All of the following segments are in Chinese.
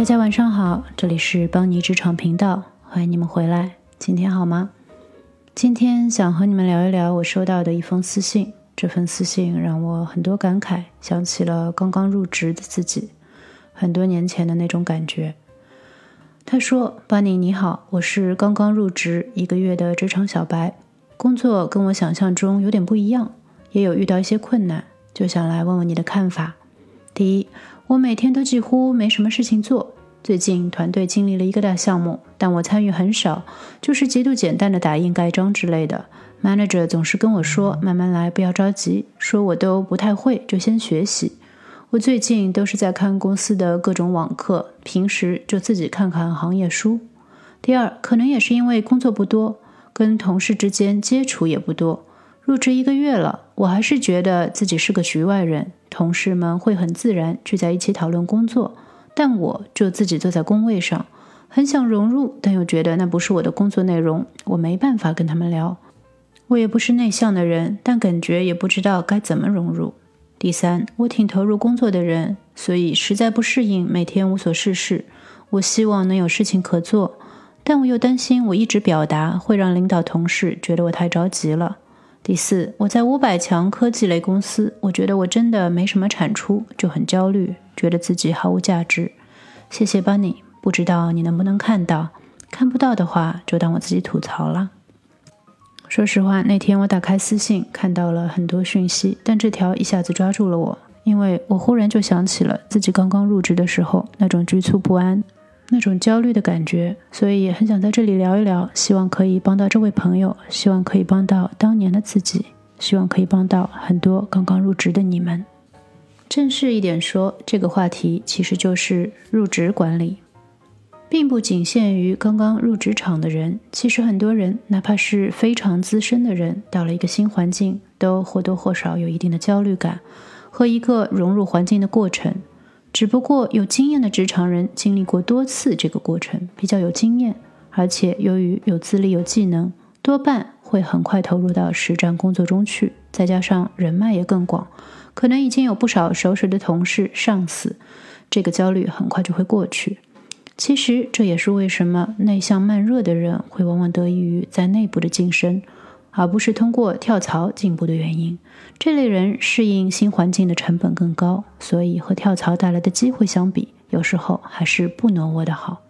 大家晚上好，这里是邦尼职场频道，欢迎你们回来。今天好吗？今天想和你们聊一聊我收到的一封私信。这份私信让我很多感慨，想起了刚刚入职的自己，很多年前的那种感觉。他说：“邦尼你好，我是刚刚入职一个月的职场小白，工作跟我想象中有点不一样，也有遇到一些困难，就想来问问你的看法。第一。”我每天都几乎没什么事情做。最近团队经历了一个大项目，但我参与很少，就是极度简单的打印盖章之类的。Manager 总是跟我说：“慢慢来，不要着急。”说我都不太会，就先学习。我最近都是在看公司的各种网课，平时就自己看看行业书。第二，可能也是因为工作不多，跟同事之间接触也不多。入职一个月了，我还是觉得自己是个局外人。同事们会很自然聚在一起讨论工作，但我就自己坐在工位上，很想融入，但又觉得那不是我的工作内容，我没办法跟他们聊。我也不是内向的人，但感觉也不知道该怎么融入。第三，我挺投入工作的人，所以实在不适应每天无所事事。我希望能有事情可做，但我又担心我一直表达会让领导同事觉得我太着急了。第四，我在五百强科技类公司，我觉得我真的没什么产出，就很焦虑，觉得自己毫无价值。谢谢 Bunny，不知道你能不能看到，看不到的话就当我自己吐槽了。说实话，那天我打开私信，看到了很多讯息，但这条一下子抓住了我，因为我忽然就想起了自己刚刚入职的时候那种局促不安。那种焦虑的感觉，所以也很想在这里聊一聊，希望可以帮到这位朋友，希望可以帮到当年的自己，希望可以帮到很多刚刚入职的你们。正式一点说，这个话题其实就是入职管理，并不仅限于刚刚入职场的人，其实很多人，哪怕是非常资深的人，到了一个新环境，都或多或少有一定的焦虑感和一个融入环境的过程。只不过有经验的职场人经历过多次这个过程，比较有经验，而且由于有资历、有技能，多半会很快投入到实战工作中去。再加上人脉也更广，可能已经有不少熟识的同事、上司，这个焦虑很快就会过去。其实这也是为什么内向慢热的人会往往得益于在内部的晋升。而不是通过跳槽进步的原因，这类人适应新环境的成本更高，所以和跳槽带来的机会相比，有时候还是不挪窝的好。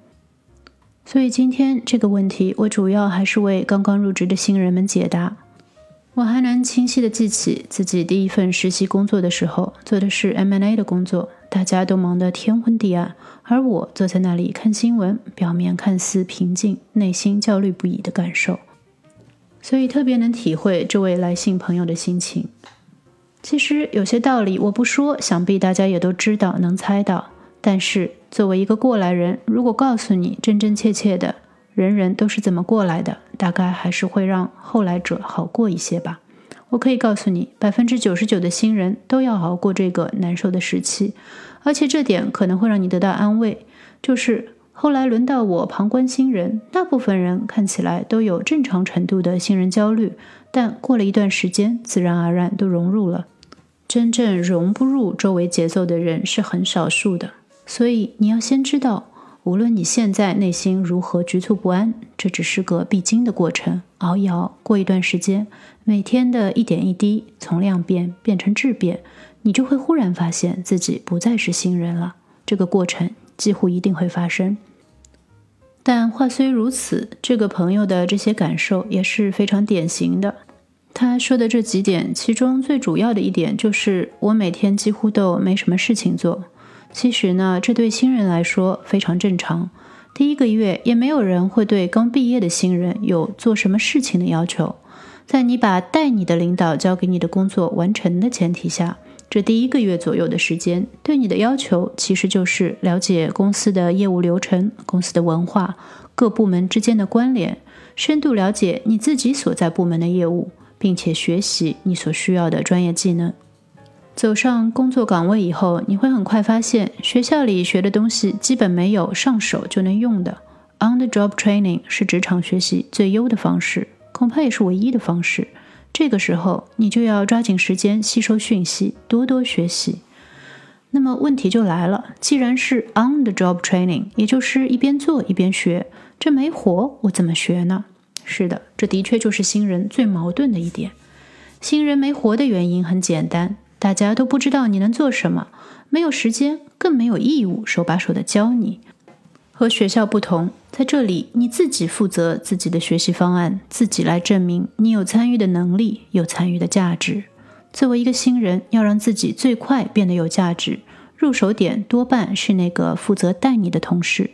所以今天这个问题，我主要还是为刚刚入职的新人们解答。我还能清晰的记起自己第一份实习工作的时候，做的是 M&A 的工作，大家都忙得天昏地暗，而我坐在那里看新闻，表面看似平静，内心焦虑不已的感受。所以特别能体会这位来信朋友的心情。其实有些道理我不说，想必大家也都知道、能猜到。但是作为一个过来人，如果告诉你真真切切的，人人都是怎么过来的，大概还是会让后来者好过一些吧。我可以告诉你，百分之九十九的新人都要熬过这个难受的时期，而且这点可能会让你得到安慰，就是。后来轮到我旁观新人，大部分人看起来都有正常程度的新人焦虑，但过了一段时间，自然而然都融入了。真正融不入周围节奏的人是很少数的，所以你要先知道，无论你现在内心如何局促不安，这只是个必经的过程。熬一熬，过一段时间，每天的一点一滴，从量变变成质变，你就会忽然发现自己不再是新人了。这个过程几乎一定会发生。但话虽如此，这个朋友的这些感受也是非常典型的。他说的这几点，其中最主要的一点就是，我每天几乎都没什么事情做。其实呢，这对新人来说非常正常。第一个月也没有人会对刚毕业的新人有做什么事情的要求。在你把带你的领导交给你的工作完成的前提下。这第一个月左右的时间，对你的要求其实就是了解公司的业务流程、公司的文化、各部门之间的关联，深度了解你自己所在部门的业务，并且学习你所需要的专业技能。走上工作岗位以后，你会很快发现，学校里学的东西基本没有上手就能用的。On the job training 是职场学习最优的方式，恐怕也是唯一的方式。这个时候，你就要抓紧时间吸收讯息，多多学习。那么问题就来了，既然是 on the job training，也就是一边做一边学，这没活我怎么学呢？是的，这的确就是新人最矛盾的一点。新人没活的原因很简单，大家都不知道你能做什么，没有时间，更没有义务手把手的教你。和学校不同，在这里你自己负责自己的学习方案，自己来证明你有参与的能力，有参与的价值。作为一个新人，要让自己最快变得有价值，入手点多半是那个负责带你的同事。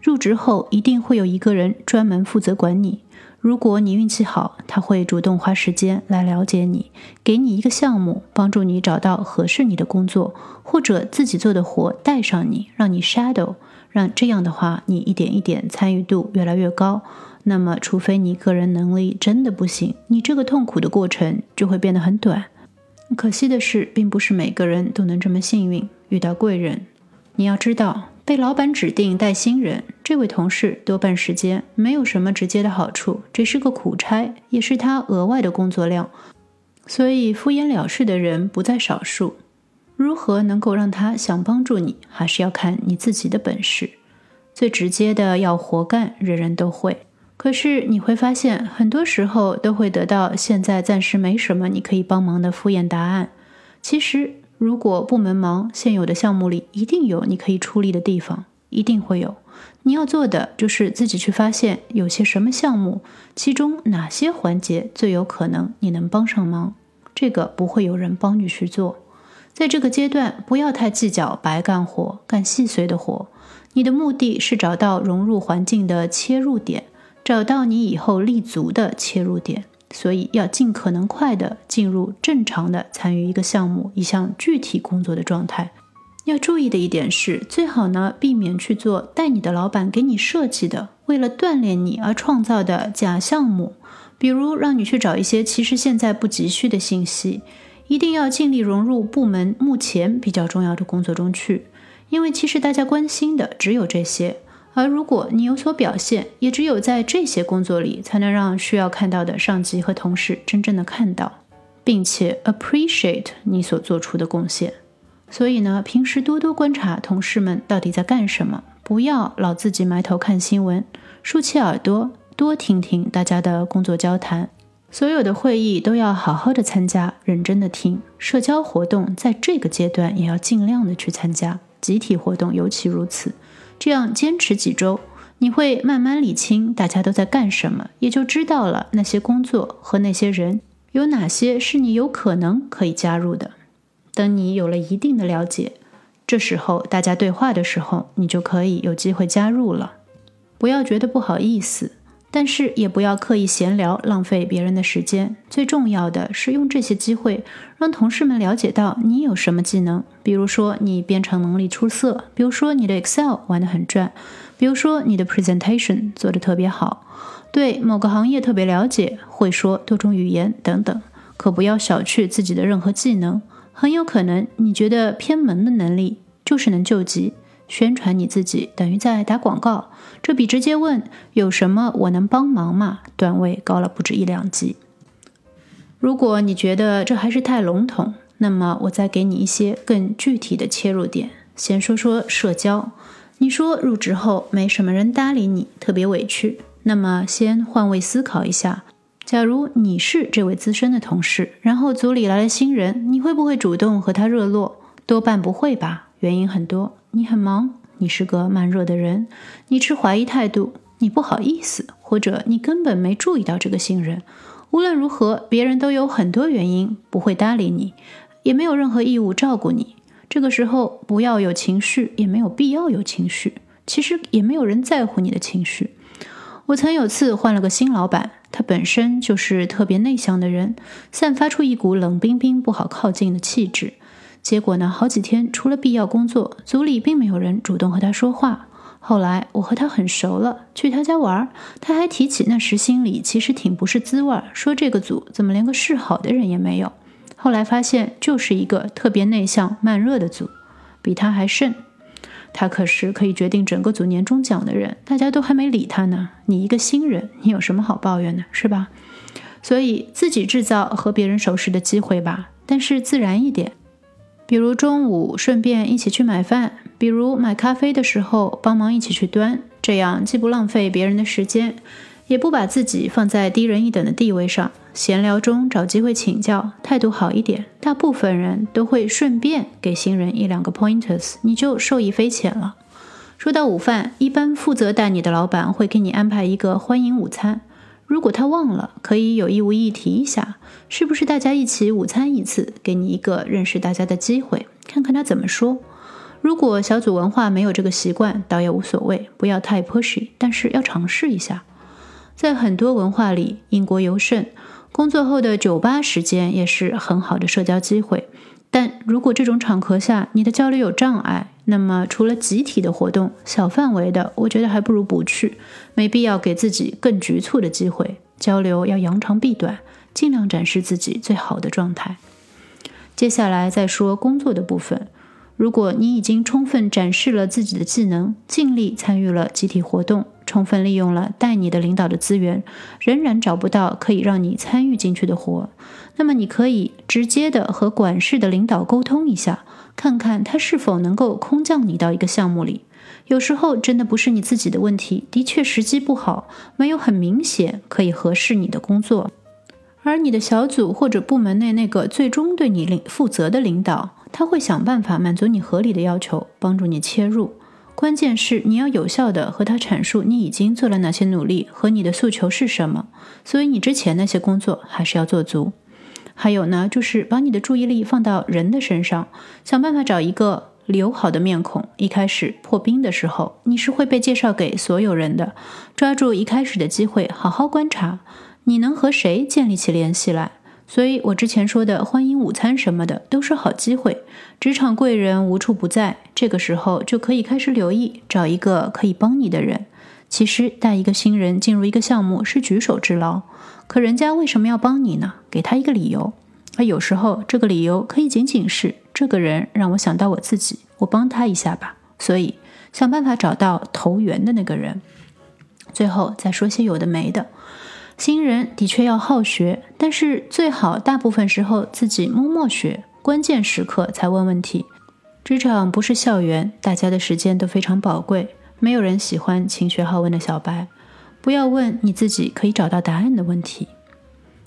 入职后，一定会有一个人专门负责管你。如果你运气好，他会主动花时间来了解你，给你一个项目，帮助你找到合适你的工作，或者自己做的活带上你，让你 shadow，让这样的话你一点一点参与度越来越高。那么，除非你个人能力真的不行，你这个痛苦的过程就会变得很短。可惜的是，并不是每个人都能这么幸运遇到贵人。你要知道。被老板指定带新人，这位同事多半时间没有什么直接的好处，这是个苦差，也是他额外的工作量。所以敷衍了事的人不在少数。如何能够让他想帮助你，还是要看你自己的本事。最直接的要活干，人人都会。可是你会发现，很多时候都会得到现在暂时没什么你可以帮忙的敷衍答案。其实。如果部门忙，现有的项目里一定有你可以出力的地方，一定会有。你要做的就是自己去发现有些什么项目，其中哪些环节最有可能你能帮上忙。这个不会有人帮你去做。在这个阶段，不要太计较白干活、干细碎的活。你的目的是找到融入环境的切入点，找到你以后立足的切入点。所以要尽可能快的进入正常的参与一个项目、一项具体工作的状态。要注意的一点是，最好呢避免去做带你的老板给你设计的、为了锻炼你而创造的假项目，比如让你去找一些其实现在不急需的信息。一定要尽力融入部门目前比较重要的工作中去，因为其实大家关心的只有这些。而如果你有所表现，也只有在这些工作里，才能让需要看到的上级和同事真正的看到，并且 appreciate 你所做出的贡献。所以呢，平时多多观察同事们到底在干什么，不要老自己埋头看新闻，竖起耳朵多听听大家的工作交谈。所有的会议都要好好的参加，认真的听。社交活动在这个阶段也要尽量的去参加，集体活动尤其如此。这样坚持几周，你会慢慢理清大家都在干什么，也就知道了那些工作和那些人有哪些是你有可能可以加入的。等你有了一定的了解，这时候大家对话的时候，你就可以有机会加入了。不要觉得不好意思。但是也不要刻意闲聊，浪费别人的时间。最重要的是用这些机会让同事们了解到你有什么技能，比如说你编程能力出色，比如说你的 Excel 玩得很转，比如说你的 presentation 做得特别好，对某个行业特别了解，会说多种语言等等。可不要小觑自己的任何技能，很有可能你觉得偏门的能力就是能救急。宣传你自己等于在打广告，这比直接问有什么我能帮忙吗？段位高了不止一两级。如果你觉得这还是太笼统，那么我再给你一些更具体的切入点。先说说社交，你说入职后没什么人搭理你，特别委屈。那么先换位思考一下，假如你是这位资深的同事，然后组里来了新人，你会不会主动和他热络？多半不会吧，原因很多。你很忙，你是个慢热的人，你持怀疑态度，你不好意思，或者你根本没注意到这个新人。无论如何，别人都有很多原因不会搭理你，也没有任何义务照顾你。这个时候不要有情绪，也没有必要有情绪。其实也没有人在乎你的情绪。我曾有次换了个新老板，他本身就是特别内向的人，散发出一股冷冰冰、不好靠近的气质。结果呢？好几天除了必要工作，组里并没有人主动和他说话。后来我和他很熟了，去他家玩，他还提起那时心里其实挺不是滋味，说这个组怎么连个示好的人也没有。后来发现就是一个特别内向、慢热的组，比他还甚。他可是可以决定整个组年终奖的人，大家都还没理他呢。你一个新人，你有什么好抱怨的，是吧？所以自己制造和别人熟识的机会吧，但是自然一点。比如中午顺便一起去买饭，比如买咖啡的时候帮忙一起去端，这样既不浪费别人的时间，也不把自己放在低人一等的地位上。闲聊中找机会请教，态度好一点，大部分人都会顺便给新人一两个 pointers，你就受益匪浅了。说到午饭，一般负责带你的老板会给你安排一个欢迎午餐。如果他忘了，可以有意无意提一下，是不是大家一起午餐一次，给你一个认识大家的机会，看看他怎么说。如果小组文化没有这个习惯，倒也无所谓，不要太 pushy，但是要尝试一下。在很多文化里，英国尤甚。工作后的酒吧时间也是很好的社交机会，但如果这种场合下你的交流有障碍，那么除了集体的活动，小范围的，我觉得还不如不去，没必要给自己更局促的机会。交流要扬长避短，尽量展示自己最好的状态。接下来再说工作的部分。如果你已经充分展示了自己的技能，尽力参与了集体活动，充分利用了带你的领导的资源，仍然找不到可以让你参与进去的活，那么你可以直接的和管事的领导沟通一下，看看他是否能够空降你到一个项目里。有时候真的不是你自己的问题，的确时机不好，没有很明显可以合适你的工作，而你的小组或者部门内那个最终对你领负责的领导。他会想办法满足你合理的要求，帮助你切入。关键是你要有效的和他阐述你已经做了哪些努力和你的诉求是什么。所以你之前那些工作还是要做足。还有呢，就是把你的注意力放到人的身上，想办法找一个友好的面孔。一开始破冰的时候，你是会被介绍给所有人的。抓住一开始的机会，好好观察，你能和谁建立起联系来。所以，我之前说的欢迎午餐什么的都是好机会。职场贵人无处不在，这个时候就可以开始留意，找一个可以帮你的人。其实带一个新人进入一个项目是举手之劳，可人家为什么要帮你呢？给他一个理由。而有时候这个理由可以仅仅是这个人让我想到我自己，我帮他一下吧。所以想办法找到投缘的那个人。最后再说些有的没的。新人的确要好学，但是最好大部分时候自己默默学，关键时刻才问问题。职场不是校园，大家的时间都非常宝贵，没有人喜欢勤学好问的小白。不要问你自己可以找到答案的问题。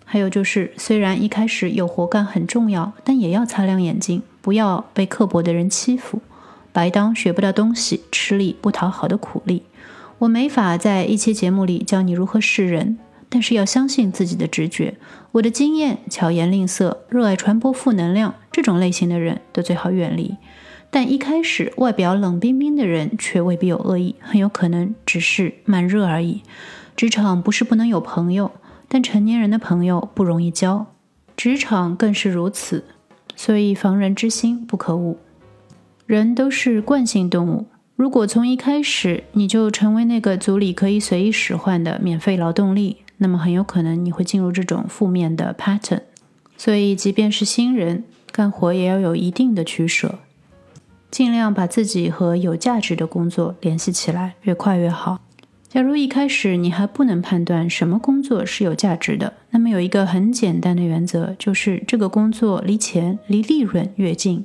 还有就是，虽然一开始有活干很重要，但也要擦亮眼睛，不要被刻薄的人欺负，白当学不到东西，吃力不讨好的苦力。我没法在一期节目里教你如何识人。但是要相信自己的直觉。我的经验，巧言令色、热爱传播负能量这种类型的人都最好远离。但一开始外表冷冰冰的人却未必有恶意，很有可能只是慢热而已。职场不是不能有朋友，但成年人的朋友不容易交，职场更是如此。所以防人之心不可无。人都是惯性动物。如果从一开始你就成为那个组里可以随意使唤的免费劳动力，那么很有可能你会进入这种负面的 pattern，所以即便是新人干活也要有一定的取舍，尽量把自己和有价值的工作联系起来，越快越好。假如一开始你还不能判断什么工作是有价值的，那么有一个很简单的原则，就是这个工作离钱、离利润越近，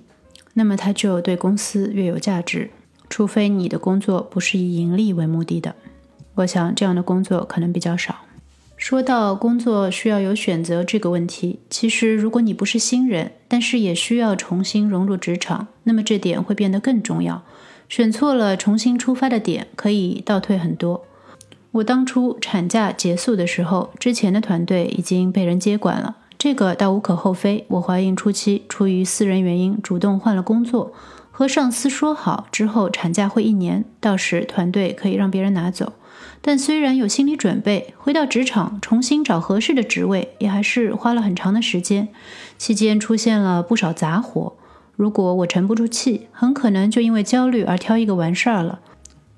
那么它就对公司越有价值，除非你的工作不是以盈利为目的的。我想这样的工作可能比较少。说到工作需要有选择这个问题，其实如果你不是新人，但是也需要重新融入职场，那么这点会变得更重要。选错了，重新出发的点可以倒退很多。我当初产假结束的时候，之前的团队已经被人接管了，这个倒无可厚非。我怀孕初期出于私人原因主动换了工作，和上司说好之后产假会一年，到时团队可以让别人拿走。但虽然有心理准备，回到职场重新找合适的职位，也还是花了很长的时间。期间出现了不少杂活，如果我沉不住气，很可能就因为焦虑而挑一个完事儿了。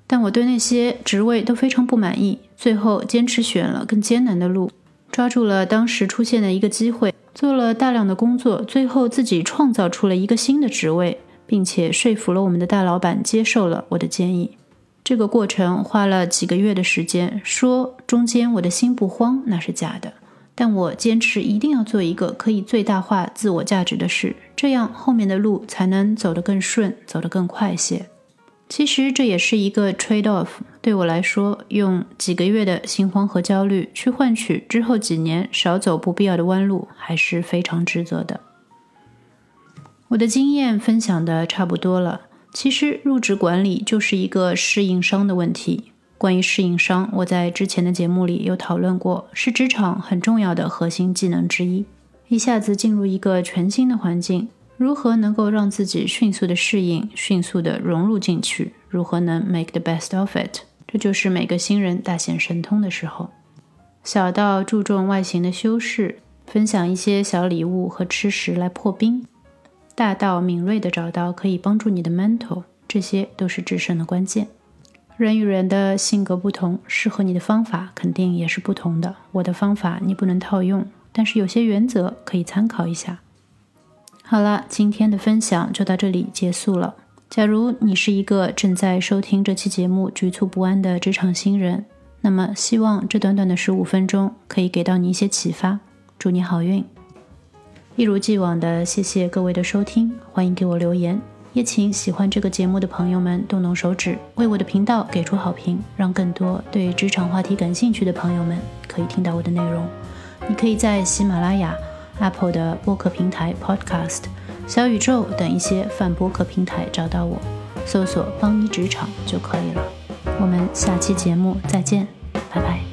但我对那些职位都非常不满意，最后坚持选了更艰难的路，抓住了当时出现的一个机会，做了大量的工作，最后自己创造出了一个新的职位，并且说服了我们的大老板接受了我的建议。这个过程花了几个月的时间，说中间我的心不慌那是假的，但我坚持一定要做一个可以最大化自我价值的事，这样后面的路才能走得更顺，走得更快些。其实这也是一个 trade off。对我来说，用几个月的心慌和焦虑去换取之后几年少走不必要的弯路，还是非常值得的。我的经验分享的差不多了。其实入职管理就是一个适应商的问题。关于适应商，我在之前的节目里有讨论过，是职场很重要的核心技能之一。一下子进入一个全新的环境，如何能够让自己迅速的适应、迅速的融入进去？如何能 make the best of it？这就是每个新人大显神通的时候。小到注重外形的修饰，分享一些小礼物和吃食来破冰。大到敏锐地找到可以帮助你的 mentor，这些都是制胜的关键。人与人的性格不同，适合你的方法肯定也是不同的。我的方法你不能套用，但是有些原则可以参考一下。好了，今天的分享就到这里结束了。假如你是一个正在收听这期节目局促不安的职场新人，那么希望这短短的十五分钟可以给到你一些启发。祝你好运！一如既往的谢谢各位的收听，欢迎给我留言，也请喜欢这个节目的朋友们动动手指，为我的频道给出好评，让更多对职场话题感兴趣的朋友们可以听到我的内容。你可以在喜马拉雅、Apple 的播客平台 Podcast、小宇宙等一些泛播客平台找到我，搜索“邦尼职场”就可以了。我们下期节目再见，拜拜。